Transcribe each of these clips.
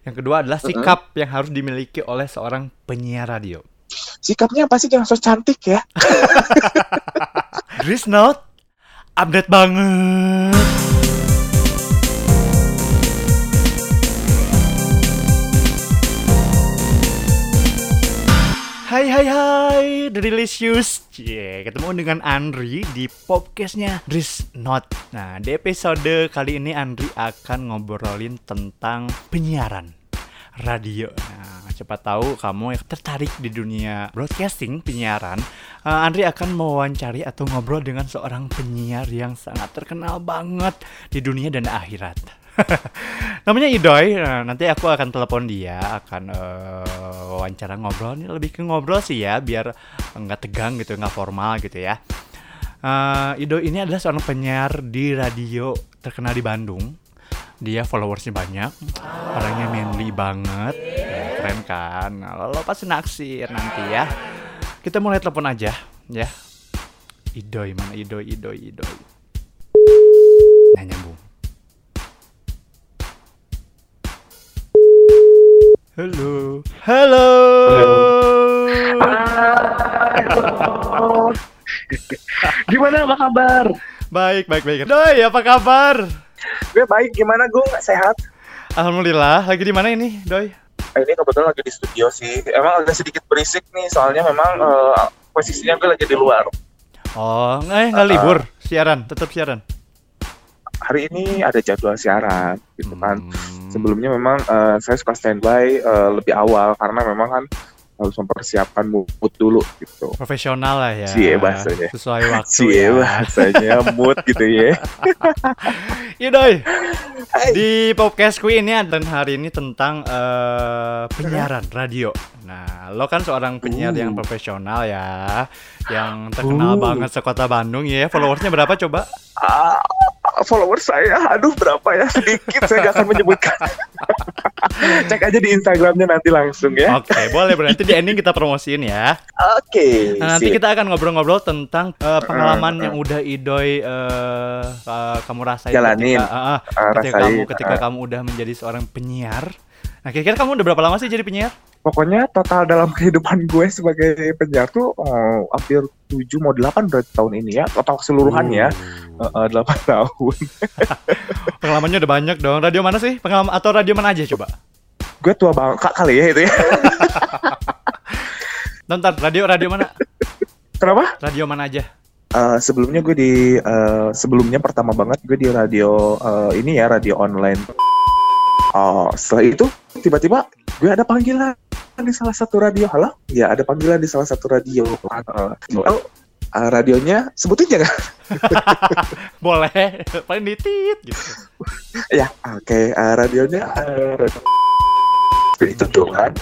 Yang kedua adalah sikap yang harus dimiliki oleh seorang penyiar radio. Sikapnya pasti jangan so cantik ya. Dris Note, update banget. Hai hai hai, The Delicious Cie, ketemu dengan Andri di podcastnya Dris Not. Nah, di episode kali ini Andri akan ngobrolin tentang penyiaran radio. Nah, cepat tahu kamu yang tertarik di dunia broadcasting, penyiaran uh, Andri akan mewawancari atau ngobrol dengan seorang penyiar yang sangat terkenal banget di dunia dan akhirat namanya Idoy. Nah, nanti aku akan telepon dia akan uh, wawancara ngobrol. Ini lebih ke ngobrol sih ya biar nggak tegang gitu nggak formal gitu ya. Uh, Idoy ini adalah seorang penyiar di radio terkenal di Bandung. Dia followersnya banyak. Orangnya manly banget. Ya, keren kan? Nah, lo, pasti naksir nanti ya. Kita mulai telepon aja ya. Idoy mana Idoy Idoy Idoy Halo. Halo. Gimana apa kabar? Baik, baik, baik. Doi, apa kabar? Gue baik, gimana gue sehat? Alhamdulillah. Lagi di mana ini, Doi? Eh, ini kebetulan lagi di studio sih. Emang agak sedikit berisik nih, soalnya memang eh, posisinya gue lagi di luar. Oh, eh nggak libur, siaran, tetap siaran. Hari ini ada jadwal siaran, gitu kan. Hmm. Sebelumnya memang eh, saya suka standby eh, lebih awal karena memang kan harus mempersiapkan mood dulu gitu. profesional lah ya. Cie bahasanya. Sesuai waktu Cie ya. bahasanya mood gitu ya. Iya. Hai. Di podcastku ini dan hari ini tentang eh, penyiaran radio. Nah, lo kan seorang penyiar Uh. yang profesional ya, yang terkenal Uh. banget sekota Bandung ya. Followersnya berapa coba? Ah, follower saya, aduh berapa ya sedikit saya gak akan menyebutkan. Cek aja di Instagramnya nanti langsung ya. Oke, boleh berarti di ending kita promosiin ya. Oke. Nah, nanti sip. kita akan ngobrol-ngobrol tentang eh, pengalaman yang udah Idoy eh, eh, kamu rasain Jalanin. ketika, eh, Ah, ketika rasain, kamu ketika ah. kamu udah menjadi seorang penyiar. Nah, kira-kira kamu udah berapa lama sih jadi penyiar? Pokoknya total dalam kehidupan gue sebagai penyiar tuh oh, hampir 7 mau 8 berarti tahun ini ya. Total keseluruhan ya. Uh. Eh, eh, 8 tahun. Pengalamannya udah banyak dong. Radio mana sih? Pengalaman atau radio mana aja coba? gue tua banget kak kali ya itu ya. Nonton radio radio mana? Kenapa? Radio mana aja? Eh, sebelumnya gue di eh, sebelumnya pertama banget gue di radio eh, ini ya radio online. Oh, setelah itu tiba-tiba gue ada panggilan di salah satu radio. Halo? Ya, ada panggilan di salah satu radio. Eh, oh, eh, radionya sebutin jangan? Boleh. Paling ditit gitu. ya, oke. eh, radionya eh, itu tuh kan.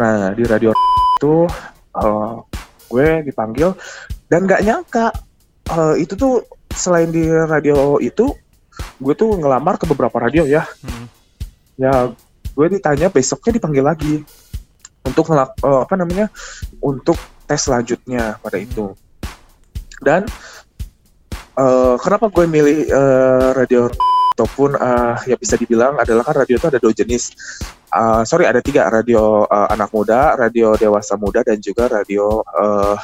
Nah, di radio itu eh, gue dipanggil dan nggak nyangka eh, itu tuh selain di radio itu gue tuh ngelamar ke beberapa radio ya. Hmm. Ya, gue ditanya besoknya dipanggil lagi untuk ngelak eh, apa namanya untuk tes selanjutnya pada itu. Dan eh, kenapa gue milih eh, radio ataupun eh, ya bisa dibilang adalah kan radio itu ada dua jenis. Eh, sorry ada tiga radio eh, anak muda, radio dewasa muda dan juga radio eh,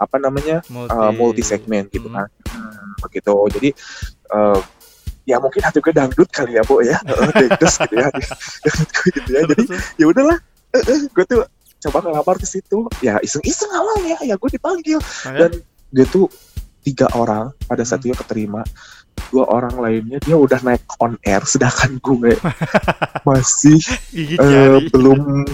apa namanya uh, multi segmen gitu Hmm. kan. Hmm, begitu. Jadi uh, ya mungkin hati gue dangdut kali ya bu ya. Uh, dangdus gitu ya. Dangdut gue gitu ya. Jadi ya udahlah gue tuh coba ngelamar ke situ ya iseng-iseng awalnya ya gue dipanggil Dan dan dia tuh tiga orang pada saat Hmm. itu keterima dua orang lainnya dia udah naik on air sedangkan gue masih gigi jari. belum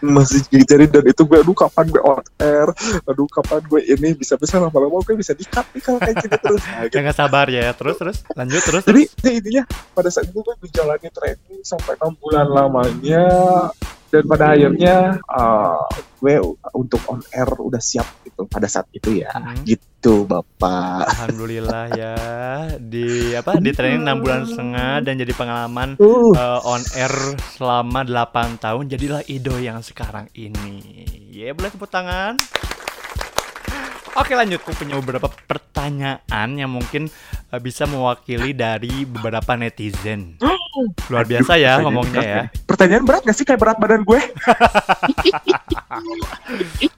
masih gigi jari dan itu gue aduh kapan gue on air aduh kapan gue ini bisa bisa lama-lama gue bisa di cut nih kalau kayak gini terus Nah, gitu. Jangan sabar ya. Terus terus lanjut terus. jadi terus. ya intinya pada saat itu gue menjalani training sampai enam bulan lamanya dan pada akhirnya uh, gue untuk on air udah siap gitu pada saat itu ya Hmm. gitu bapak Alhamdulillah ya di apa di training 6 bulan setengah dan jadi pengalaman uh, uh, on air selama 8 tahun jadilah Ido yang sekarang ini. Ya boleh tepuk tangan. Oke lanjut, aku punya beberapa pertanyaan yang mungkin uh, bisa mewakili dari beberapa netizen. Luar biasa ya ngomongnya berat ya. Pertanyaan berat gak sih kayak berat badan gue?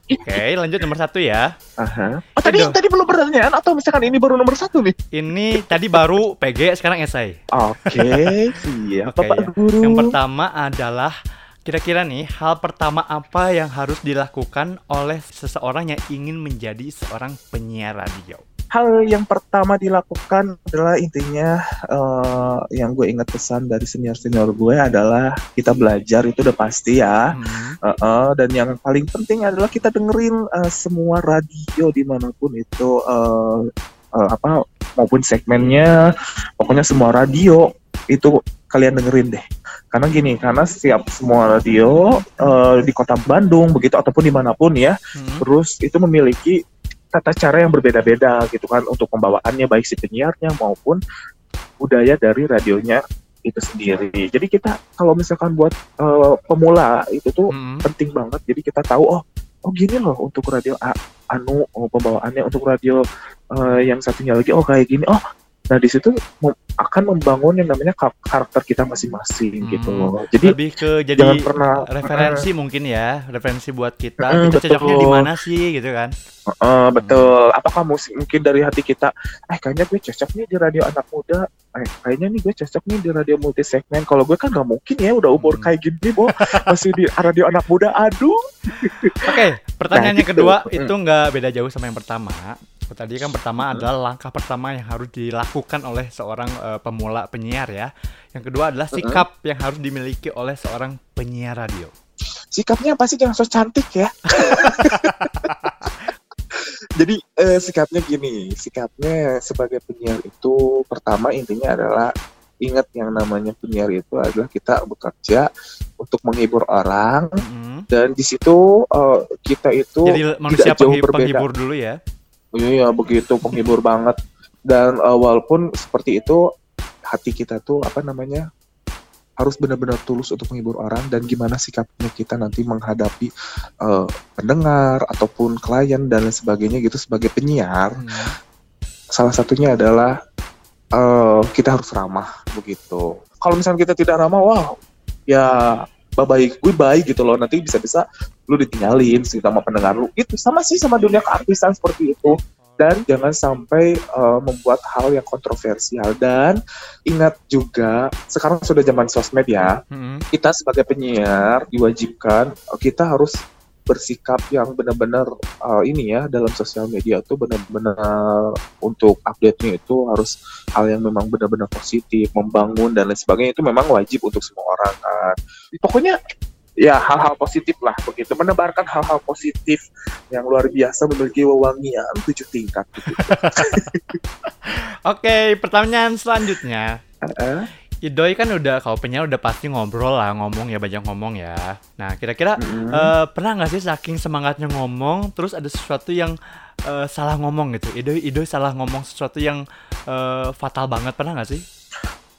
Oke, lanjut nomor satu ya. Aha. Oh tadi Aduh. tadi belum pertanyaan atau misalkan ini baru nomor satu nih? Ini tadi baru PG, sekarang esai. Oke, siap Oke, Bapak ya. Guru. Yang pertama adalah kira-kira nih hal pertama apa yang harus dilakukan oleh seseorang yang ingin menjadi seorang penyiar radio? Hal yang pertama dilakukan adalah intinya eh, yang gue ingat pesan dari senior-senior gue adalah kita belajar itu udah pasti ya. Hmm. Eh, eh, dan yang paling penting adalah kita dengerin eh, semua radio di mana pun itu eh, eh, apa maupun segmennya, pokoknya semua radio itu kalian dengerin deh. Karena gini, karena setiap semua radio eh, di kota Bandung begitu ataupun di mana pun ya, Hmm. terus itu memiliki tata cara yang berbeda-beda gitu kan untuk pembawaannya baik si penyiarnya maupun budaya dari radionya itu sendiri. Jadi kita kalau misalkan buat eh, pemula itu tuh Hmm. penting banget. Jadi kita tahu oh oh gini loh untuk radio A, anu oh, pembawaannya untuk radio eh, yang satunya lagi oh kayak gini. Oh nah di situ akan membangun yang namanya kar- karakter kita masing-masing Hmm. gitu loh. Jadi Lebih ke jadi jangan pernah referensi mungkin ya, referensi buat kita. Mm, kita cocoknya di mana sih gitu kan? Eh, betul. Apakah musik mungkin dari hati kita, eh kayaknya gue cocok nih di radio anak muda, eh kayaknya nih gue cocok nih di radio multi segmen. Kalau gue kan nggak mungkin ya, udah umur Hmm. kayak gini, bo masih di radio anak muda. Aduh. Oke, pertanyaan Nah, yang gitu. kedua Mm. itu nggak beda jauh sama yang pertama. Tadi kan pertama Mm. adalah langkah pertama yang harus dilakukan oleh seorang eh, pemula penyiar ya. Yang kedua adalah sikap yang harus dimiliki oleh seorang penyiar radio. Sikapnya pasti jangan so cantik ya. Jadi eh, sikapnya gini, sikapnya sebagai penyiar itu pertama intinya adalah ingat yang namanya penyiar itu adalah kita bekerja untuk menghibur orang Mm-mm. dan di situ eh, kita itu Jadi manusia jauh penghi- berbeda. penghibur dulu ya. Iya begitu penghibur banget. Dan uh, walaupun seperti itu hati kita tuh apa namanya harus benar-benar tulus untuk menghibur orang. Dan gimana sikapnya kita nanti menghadapi uh, pendengar ataupun klien dan lain sebagainya gitu sebagai penyiar. Hmm. salah satunya adalah uh, kita harus ramah begitu. Kalau misalnya kita tidak ramah wow ya bye bye gue baik gitu loh. Nanti bisa-bisa lu ditinggalin sih sama pendengar lu. Itu sama sih sama dunia keartisan seperti itu. Dan jangan sampai uh, membuat hal yang kontroversial. Dan ingat juga sekarang sudah zaman sosmed ya. Mm-mm. kita sebagai penyiar diwajibkan uh, kita harus bersikap yang benar-benar uh, ini ya dalam sosial media tuh benar-benar untuk update-nya itu harus hal yang memang benar-benar positif, membangun dan lain sebagainya itu memang wajib untuk semua orang kan. Pokoknya ya hal-hal positif lah begitu, menebarkan hal-hal positif yang luar biasa memiliki wewangian tujuh tingkat. Gitu. Oke, pertanyaan selanjutnya. Uh, Idoy kan udah kalau penyiar udah pasti ngobrol lah, ngomong ya banyak ngomong ya. Nah, kira-kira mm. eh, pernah nggak sih saking semangatnya ngomong terus ada sesuatu yang eh, salah ngomong gitu? Idoy Idoy salah ngomong sesuatu yang eh, fatal banget pernah nggak sih?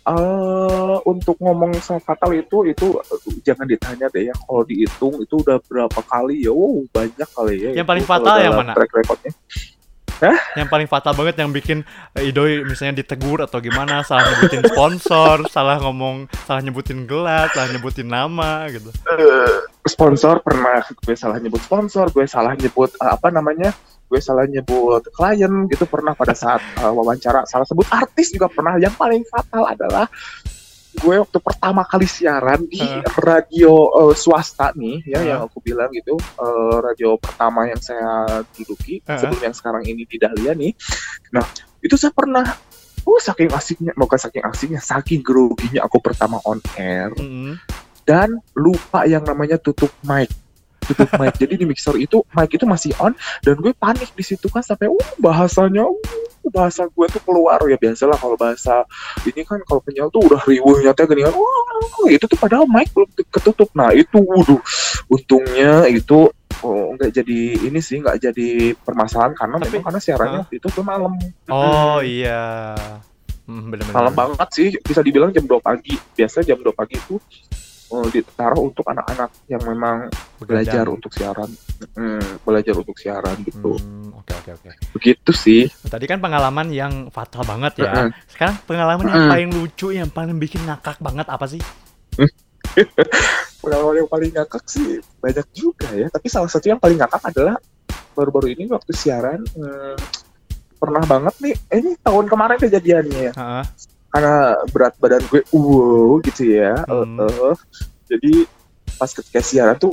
Eh, untuk ngomong soal fatal itu itu uh, jangan ditanya deh ya kalau dihitung itu udah berapa kali ya wow banyak kali ya Yang paling fatal yang mana? track recordnya Yang paling fatal banget yang bikin eh, Idoy misalnya ditegur atau gimana, salah nyebutin sponsor, salah ngomong, salah nyebutin gelas, salah nyebutin nama gitu. Eh, sponsor pernah gue salah nyebut sponsor gue salah nyebut uh, apa namanya gue salah nyebut klien gitu. Pernah pada saat uh, wawancara salah sebut artis juga pernah. Yang paling fatal adalah gue waktu pertama kali siaran di Uh. radio uh, swasta nih ya Uh. yang aku bilang gitu uh, radio pertama yang saya duduki Uh. sebelum yang sekarang ini di Dahlia nih nah itu saya pernah Oh, saking asiknya, bukan saking asiknya, saking groginya aku pertama on air Mm-mm. dan lupa yang namanya tutup mic tutup mic jadi di mixer itu mic itu masih on dan gue panik di situ kan sampai uh bahasanya uh bahasa gue tuh keluar ya biasalah kalau bahasa ini kan kalau penyiar tuh udah riuhnya teh gini kan itu tuh padahal mic belum ketutup. Nah itu waduh untungnya itu oh, nggak jadi ini sih nggak jadi permasalahan karena Tapi- memang karena siarannya Hah? itu tuh malam. Oh iya. Hmm, malam banget sih bisa dibilang jam 2 pagi. Biasa jam 2 pagi itu oh, ditaruh untuk anak-anak yang memang belajar Begadang. untuk siaran Hmm, belajar untuk siaran gitu Hmm, oke Oke oke begitu sih Tadi kan pengalaman yang fatal banget ya. Mm-mm. Sekarang pengalaman yang Mm-mm. paling lucu, yang paling bikin ngakak banget apa sih? pengalaman yang paling ngakak sih banyak juga ya tapi salah satu yang paling ngakak adalah baru-baru ini waktu siaran hmm, pernah banget nih eh, ini tahun kemarin kejadiannya ya Heeh. Karena berat badan gue wow gitu ya Hmm. Eh, eh. jadi pas ketika siaran tuh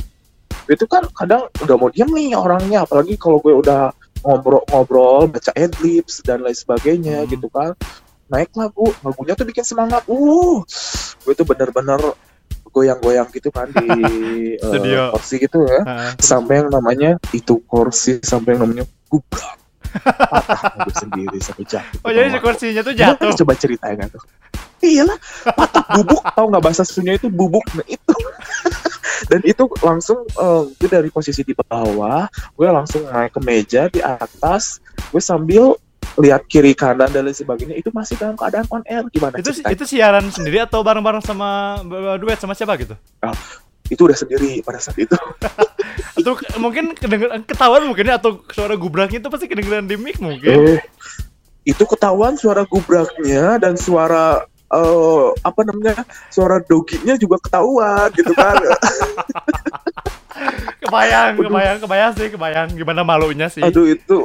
itu kan kadang udah mau diam nih orangnya apalagi kalau gue udah ngobrol-ngobrol baca adlibs dan lain sebagainya Hmm. gitu kan naik lagu lagunya tuh bikin semangat uh gue tuh bener-bener goyang-goyang gitu kan di Studio. kursi gitu ya sampai yang namanya itu kursi sampai yang namanya gubrak patah mobil sendiri jatuh. Oh jadi si kursinya tuh jatuh. Gimana coba ceritain tuh iyalah patah bubuk. Tau nggak bahasa Sunda itu bubuk? Nah itu. Dan itu langsung eh, gue dari posisi di bawah gue langsung naik ke meja di atas gue sambil lihat kiri kanan dan lain sebagainya. Itu masih dalam keadaan on air. Gimana Itu itu siaran sendiri atau bareng-bareng sama ber- duet sama siapa gitu? Itu udah sendiri pada saat itu Atau mungkin kedengeran ketahuan mungkin ya, atau suara gubraknya itu pasti kedengeran di mic mungkin. Eh, itu ketahuan suara gubraknya dan suara eh, apa namanya suara doginya juga ketahuan gitu kan Kebayang, kebayang, kebayang sih, kebayang gimana malunya sih. aduh itu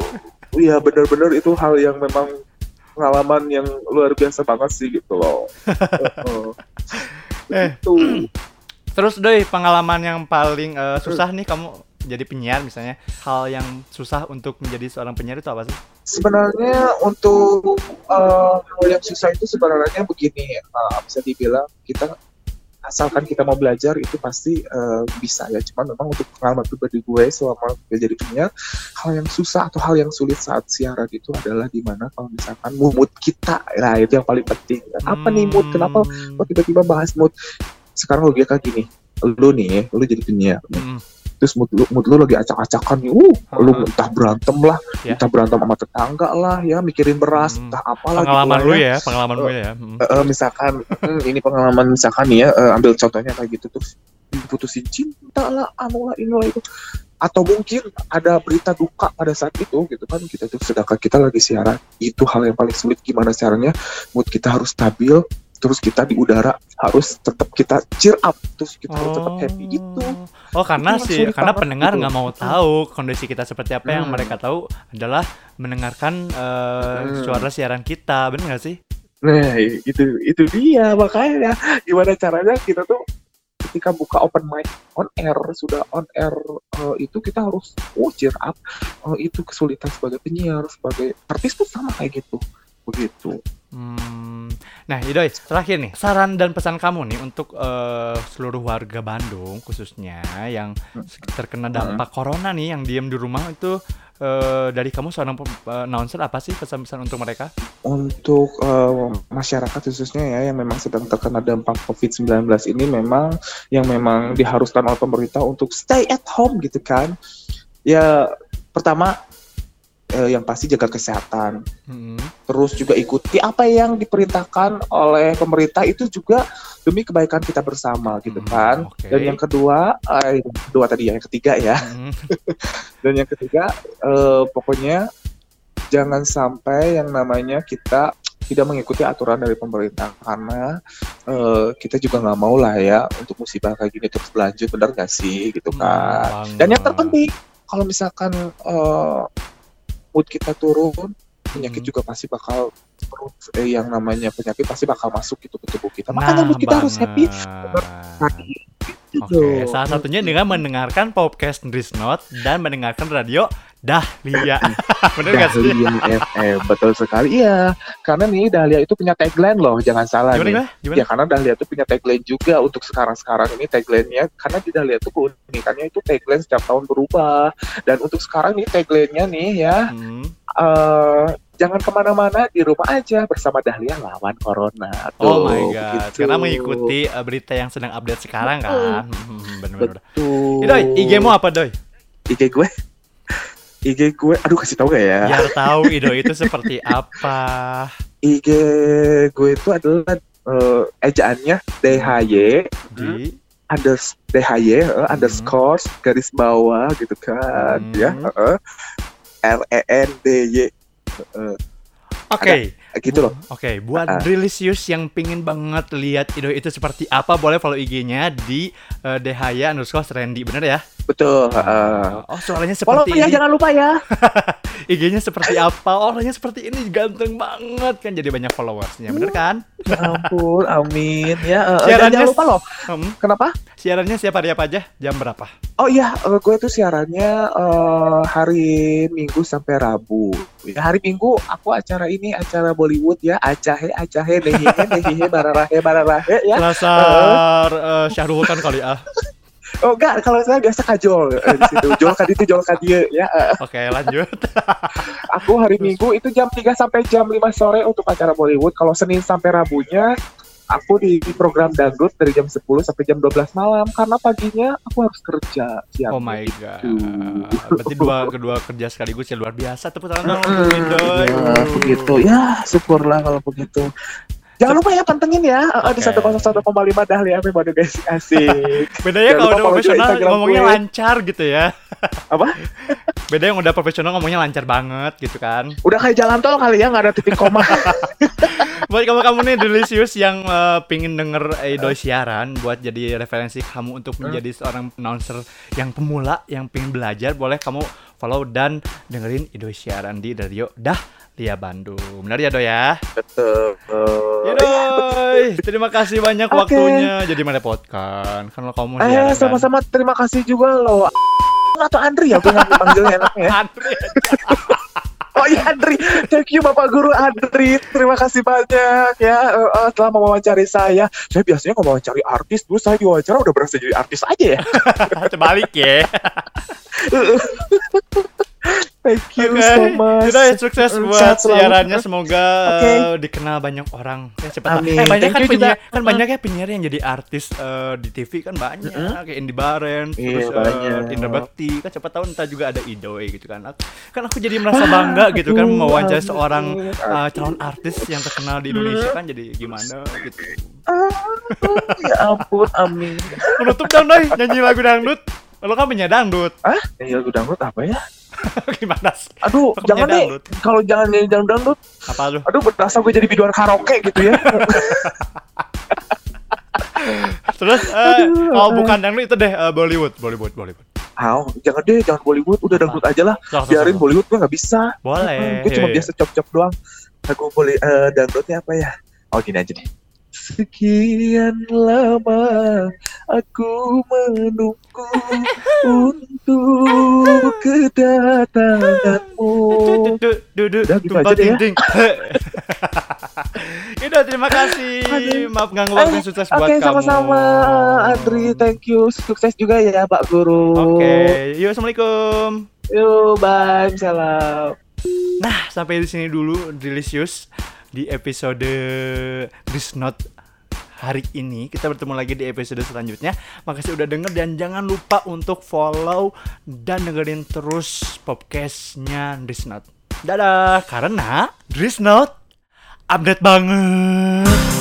ya benar-benar itu hal yang memang pengalaman yang luar biasa banget sih gitu loh Heeh. Eh. itu Terus doi pengalaman yang paling eh, susah nih kamu jadi penyiar misalnya hal yang susah untuk menjadi seorang penyiar itu apa sih? sebenarnya untuk eh, hal yang susah itu sebenarnya begini eh, bisa dibilang kita asalkan kita mau belajar itu pasti eh, bisa ya. Cuman memang untuk pengalaman pribadi gue selama gue jadi penyiar hal yang susah atau hal yang sulit saat siaran itu adalah di mana kalau misalkan mood kita nah itu yang paling penting. Apa nih mood? Kenapa Hmm. kok tiba-tiba bahas mood sekarang logika gini lu nih lu jadi penyiar nih. Hmm. terus mood lu, mood lu lagi acak-acakan nih uh lu Ha-ha. entah berantem lah Ya. entah berantem sama tetangga lah ya mikirin beras Hmm. entah apalah Pengalaman gitu lu lah ya, pengalaman lu ya. Hmm. Eh, eh, misalkan hmm, ini pengalaman misalkan nih ya eh, ambil contohnya kayak gitu terus diputusin cinta lah anu lah ini lah itu atau mungkin ada berita duka pada saat itu gitu kan kita tuh sedangkan kita lagi siaran itu hal yang paling sulit gimana caranya mood kita harus stabil terus kita di udara harus tetap kita cheer up terus kita harus tetap happy gitu Oh karena Itu yang sih karena pendengar gitu. nggak mau tahu kondisi kita seperti apa yang Hmm. mereka tahu adalah mendengarkan eh, Hmm. suara siaran kita, benar nggak sih? Nah, itu itu dia makanya gimana caranya kita tuh ketika buka open mic on air sudah on air eh, itu kita harus oh cheer up Eh, itu kesulitan sebagai penyiar sebagai artis tuh sama kayak gitu begitu Hmm. Nah, Idoy, terakhir nih, saran dan pesan kamu nih untuk eh, seluruh warga Bandung khususnya yang terkena dampak corona nih, yang diem di rumah itu eh, dari kamu seorang eh, announcer apa sih pesan-pesan untuk mereka? untuk eh, masyarakat khususnya ya yang memang sedang terkena dampak COVID-19 ini memang yang memang diharuskan oleh pemerintah untuk stay at home gitu kan ya pertama eh, yang pasti jaga kesehatan Hmm. terus juga ikuti apa yang diperintahkan oleh pemerintah itu juga demi kebaikan kita bersama gitu Hmm, kan. oke. Dan yang kedua, eh, yang kedua tadi ya, yang ketiga ya. Hmm. Dan yang ketiga, eh, pokoknya jangan sampai yang namanya kita tidak mengikuti aturan dari pemerintah karena eh, kita juga nggak mau lah ya untuk musibah kayak gini terus berlanjut benar nggak sih gitu kan. Hmm, Dan yang terpenting kalau misalkan eh, mood kita turun, penyakit Hmm. juga pasti bakal. Eh, yang namanya penyakit pasti bakal masuk gitu ke tubuh kita. Makanya Nah, mood kita harus happy. banget. Gitu. Oke, salah satunya dengan mendengarkan podcast Not dan mendengarkan radio Dahlia. Bener gak sih? Dahlia FM betul sekali. Iya, karena nih Dahlia itu punya tagline loh, jangan salah Gimana nih. gimana? Ya karena Dahlia itu punya tagline juga untuk sekarang-sekarang ini tagline-nya karena di Dahlia itu keunikannya itu tagline setiap tahun berubah dan untuk sekarang nih tagline-nya nih ya Hmm. eh jangan ke mana-mana di rumah aja bersama Dahlia lawan Corona. Oh Tuh, my god, begitu. karena mengikuti uh, berita yang sedang update sekarang kan. Hmm, Bener-bener. Betul. Ih, Doi, IG-mu apa, Doi? IG gue. IG gue, aduh kasih tau gak ya? Biar tahu Ido itu seperti apa. IG gue itu adalah eh, ejaannya DHY Di unders DHY eh, Hmm. underscore garis bawah gitu kan Hmm. ya. heeh. R E N D Y. Eh, Oke, gitu loh. Oke, buat Ah. Delicious yang pingin banget lihat Ido itu seperti apa, boleh follow IG-nya di uh, Dehaya underscore Randy, bener ya? Betul. heeh. Oh, suaranya Follow seperti ya, ini. jangan lupa ya. IG-nya seperti apa? Oh, orangnya seperti ini, ganteng banget kan, jadi banyak followersnya, bener kan? Ya ampun, amin ya. eh, Siarannya- jangan lupa loh. Hmm, Kenapa? siarannya siapa hari apa aja? Jam berapa? Oh iya, eh, gue tuh siarannya eh, hari Minggu sampai Rabu. Ya, hari Minggu aku acara ini acara Bollywood ya, acahe acahe nehihe nehihe bararahe bararahe ya. Lasar uh, Syahrul kan kali ah. Oh enggak, kalau saya biasa kajol eh, di situ. Jol kadi itu jol kadie ya. eh. Oke, lanjut. Aku hari Minggu itu jam 3 sampai jam 5 sore untuk acara Bollywood. Kalau Senin sampai Rabunya aku di di program dangdut dari jam 10 sampai jam 12 malam karena paginya aku harus kerja siang. Oh my god. Berarti dua kedua kerja sekaligus ya luar biasa. Tepuk tangan dong. Ya, begitu. Ya, syukurlah kalau begitu. Jangan lupa ya pantengin ya eh, di Oke. 101,5 Dahlia Madu guys asik. Bedanya kalau udah profesional ngomongnya lancar gitu ya. Apa? Beda yang udah profesional ngomongnya lancar banget gitu kan. Udah kayak jalan tol kali ya nggak ada titik koma. Buat kamu-kamu nih delicious yang eh, pingin denger idol siaran buat jadi referensi kamu untuk menjadi seorang announcer yang pemula yang pingin belajar boleh kamu follow dan dengerin idol siaran di radio Dah Lia Bandung. Benar ya Do ya? Betul. Ya Doy, terima kasih banyak Oke. waktunya jadi merepotkan karena kamu Eh, kan. sama-sama terima kasih juga loh. Atau Andri ya gue nggak panggilnya enaknya ya. Andre. Oh iya Andri, thank you Bapak Guru Andri, terima kasih banyak ya eh, eh, telah mewawancari saya. Saya biasanya nggak mewawancari artis, dulu saya diwawancara udah berasa jadi artis aja ya. Terbalik ya. Thank you Oke, so much. Yaudah, sukses Mm, buat siarannya. Semoga Oke. eh, dikenal banyak orang. Ya, tahu. Amin. Eh, banyak Thank kan penyiar, juga. kan banyak ya penyiar yang jadi artis eh, di TV kan banyak. Mm-mm. Kayak Indi Barens, Iya, terus banyak. Indra Bekti. Kan siapa tahu ntar juga ada Idoy gitu kan. Aku- Kan aku jadi merasa bangga gitu kan mewawancarai seorang eh, calon artis yang terkenal di Indonesia kan jadi gimana gitu. Ya ampun, amin. Menutup dong, nyanyi lagu dangdut. Lo kan penyanyi dangdut. Ah, nyanyi lagu dangdut apa ya? Gimana sih? Aduh, Aku jangan deh. Kalau jangan nyanyi dangdut, dangdut, Apa lu? aduh berasa gue jadi biduan karaoke gitu ya. Terus eh, kalau bukan dangdut itu deh eh, Bollywood, Bollywood, Bollywood. Aw, jangan deh, jangan Bollywood, udah dangdut aja lah. Sok, sok, Biarin sok. Bollywood gue nggak bisa. Boleh. gue cuma biasa cop-cop doang. Lagu boleh eh, dangdutnya apa ya? Oh gini aja deh. Sekian lama aku menunggu untuk kedatanganmu. Udah, gitu aja deh ya. Udah terima kasih. Maaf ganggu waktu Eh, sukses Oke, buat kamu. sama-sama Andri, thank you. Sukses juga ya Pak Guru. Oke, yuk assalamualaikum. Yuk, bye, salam. Nah, sampai di sini dulu Delicious di episode This Not hari ini. Kita bertemu lagi di episode selanjutnya. Makasih udah denger dan jangan lupa untuk follow dan dengerin terus podcastnya This Not. Dadah, karena This Not update banget.